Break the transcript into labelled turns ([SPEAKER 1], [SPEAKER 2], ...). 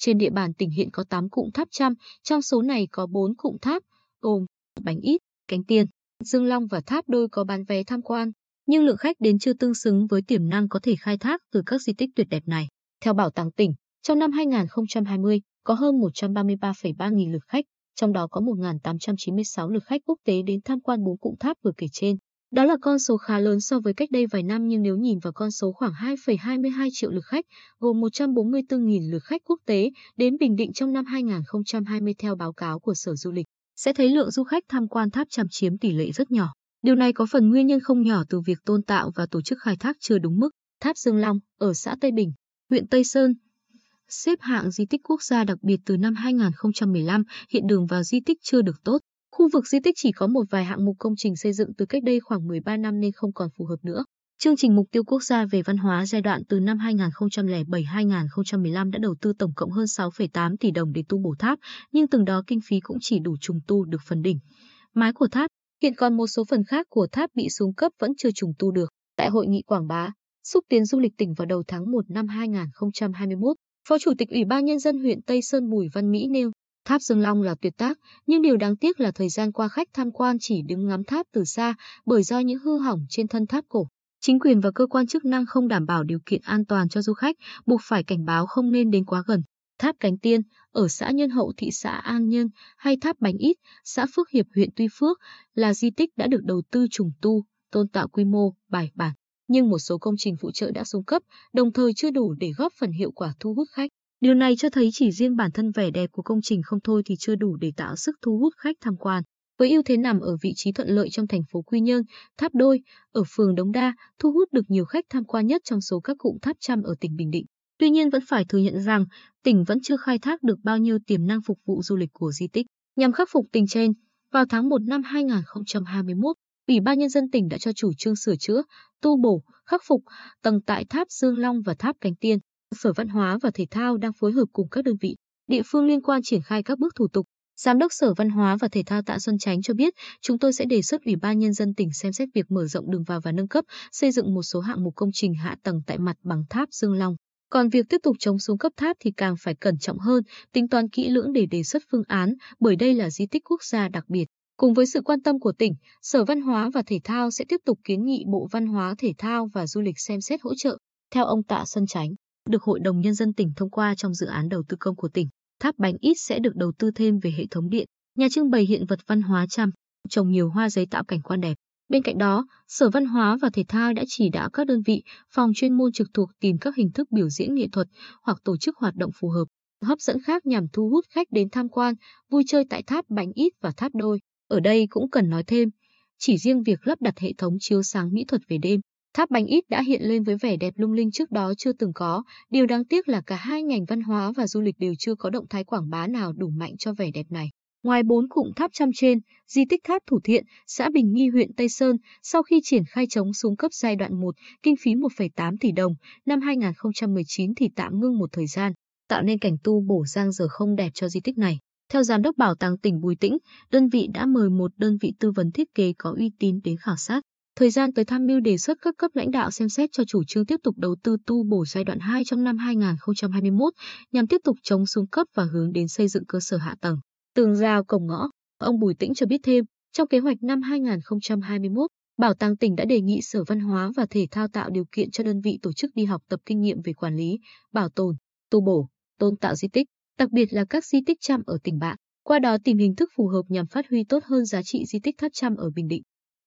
[SPEAKER 1] trên địa bàn tỉnh hiện có 8 cụm tháp trăm, trong số này có 4 cụm tháp, gồm Bánh Ít, Cánh Tiên, Dương Long và Tháp Đôi có bán vé tham quan, nhưng lượng khách đến chưa tương xứng với tiềm năng có thể khai thác từ các di tích tuyệt đẹp này. Theo Bảo tàng tỉnh, trong năm 2020 có hơn 133,3 nghìn lượt khách, trong đó có 1.896 lượt khách quốc tế đến tham quan bốn cụm tháp vừa kể trên. Đó là con số khá lớn so với cách đây vài năm nhưng nếu nhìn vào con số khoảng 2,22 triệu lượt khách, gồm 144.000 lượt khách quốc tế đến Bình Định trong năm 2020 theo báo cáo của Sở Du lịch, sẽ thấy lượng du khách tham quan tháp chằm chiếm tỷ lệ rất nhỏ. Điều này có phần nguyên nhân không nhỏ từ việc tôn tạo và tổ chức khai thác chưa đúng mức. Tháp Dương Long ở xã Tây Bình, huyện Tây Sơn, xếp hạng di tích quốc gia đặc biệt từ năm 2015, hiện đường vào di tích chưa được tốt. Khu vực di tích chỉ có một vài hạng mục công trình xây dựng từ cách đây khoảng 13 năm nên không còn phù hợp nữa. Chương trình Mục tiêu Quốc gia về văn hóa giai đoạn từ năm 2007-2015 đã đầu tư tổng cộng hơn 6,8 tỷ đồng để tu bổ tháp, nhưng từng đó kinh phí cũng chỉ đủ trùng tu được phần đỉnh. Mái của tháp, hiện còn một số phần khác của tháp bị xuống cấp vẫn chưa trùng tu được. Tại hội nghị quảng bá, xúc tiến du lịch tỉnh vào đầu tháng 1 năm 2021, Phó Chủ tịch Ủy ban Nhân dân huyện Tây Sơn Bùi Văn Mỹ nêu, tháp Dương Long là tuyệt tác, nhưng điều đáng tiếc là thời gian qua khách tham quan chỉ đứng ngắm tháp từ xa bởi do những hư hỏng trên thân tháp cổ. Chính quyền và cơ quan chức năng không đảm bảo điều kiện an toàn cho du khách, buộc phải cảnh báo không nên đến quá gần. Tháp Cánh Tiên ở xã Nhân Hậu thị xã An Nhân hay tháp Bánh Ít, xã Phước Hiệp huyện Tuy Phước là di tích đã được đầu tư trùng tu, tôn tạo quy mô, bài bản nhưng một số công trình phụ trợ đã xuống cấp, đồng thời chưa đủ để góp phần hiệu quả thu hút khách. Điều này cho thấy chỉ riêng bản thân vẻ đẹp của công trình không thôi thì chưa đủ để tạo sức thu hút khách tham quan. Với ưu thế nằm ở vị trí thuận lợi trong thành phố Quy Nhơn, Tháp Đôi, ở phường Đống Đa, thu hút được nhiều khách tham quan nhất trong số các cụm tháp trăm ở tỉnh Bình Định. Tuy nhiên vẫn phải thừa nhận rằng, tỉnh vẫn chưa khai thác được bao nhiêu tiềm năng phục vụ du lịch của di tích. Nhằm khắc phục tình trên, vào tháng 1 năm 2021, Ủy ban Nhân dân tỉnh đã cho chủ trương sửa chữa, tu bổ, khắc phục tầng tại tháp Dương Long và tháp Cánh Tiên. Sở Văn hóa và Thể thao đang phối hợp cùng các đơn vị, địa phương liên quan triển khai các bước thủ tục. Giám đốc Sở Văn hóa và Thể thao Tạ Xuân Chánh cho biết, chúng tôi sẽ đề xuất Ủy ban Nhân dân tỉnh xem xét việc mở rộng đường vào và nâng cấp, xây dựng một số hạng mục công trình hạ tầng tại mặt bằng tháp Dương Long. Còn việc tiếp tục chống xuống cấp tháp thì càng phải cẩn trọng hơn, tính toán kỹ lưỡng để đề xuất phương án, bởi đây là di tích quốc gia đặc biệt. Cùng với sự quan tâm của tỉnh, Sở Văn hóa và Thể thao sẽ tiếp tục kiến nghị Bộ Văn hóa, Thể thao và Du lịch xem xét hỗ trợ. Theo ông Tạ Xuân Chánh, được Hội đồng Nhân dân tỉnh thông qua trong dự án đầu tư công của tỉnh, tháp bánh ít sẽ được đầu tư thêm về hệ thống điện, nhà trưng bày hiện vật văn hóa trăm, trồng nhiều hoa giấy tạo cảnh quan đẹp. Bên cạnh đó, Sở Văn hóa và Thể thao đã chỉ đạo các đơn vị, phòng chuyên môn trực thuộc tìm các hình thức biểu diễn nghệ thuật hoặc tổ chức hoạt động phù hợp, hấp dẫn khác nhằm thu hút khách đến tham quan, vui chơi tại tháp bánh ít và tháp đôi. Ở đây cũng cần nói thêm, chỉ riêng việc lắp đặt hệ thống chiếu sáng mỹ thuật về đêm, tháp bánh ít đã hiện lên với vẻ đẹp lung linh trước đó chưa từng có. Điều đáng tiếc là cả hai ngành văn hóa và du lịch đều chưa có động thái quảng bá nào đủ mạnh cho vẻ đẹp này. Ngoài bốn cụm tháp trăm trên, di tích tháp Thủ Thiện, xã Bình Nghi huyện Tây Sơn, sau khi triển khai chống xuống cấp giai đoạn 1, kinh phí 1,8 tỷ đồng, năm 2019 thì tạm ngưng một thời gian, tạo nên cảnh tu bổ giang giờ không đẹp cho di tích này. Theo Giám đốc Bảo tàng tỉnh Bùi Tĩnh, đơn vị đã mời một đơn vị tư vấn thiết kế có uy tín đến khảo sát. Thời gian tới tham mưu đề xuất các cấp lãnh đạo xem xét cho chủ trương tiếp tục đầu tư tu bổ giai đoạn 2 trong năm 2021 nhằm tiếp tục chống xuống cấp và hướng đến xây dựng cơ sở hạ tầng. Tường rào cổng ngõ, ông Bùi Tĩnh cho biết thêm, trong kế hoạch năm 2021, Bảo tàng tỉnh đã đề nghị Sở Văn hóa và Thể thao tạo điều kiện cho đơn vị tổ chức đi học tập kinh nghiệm về quản lý, bảo tồn, tu bổ, tôn tạo di tích, đặc biệt là các di tích trăm ở tỉnh bạn, qua đó tìm hình thức phù hợp nhằm phát huy tốt hơn giá trị di tích tháp trăm ở Bình Định.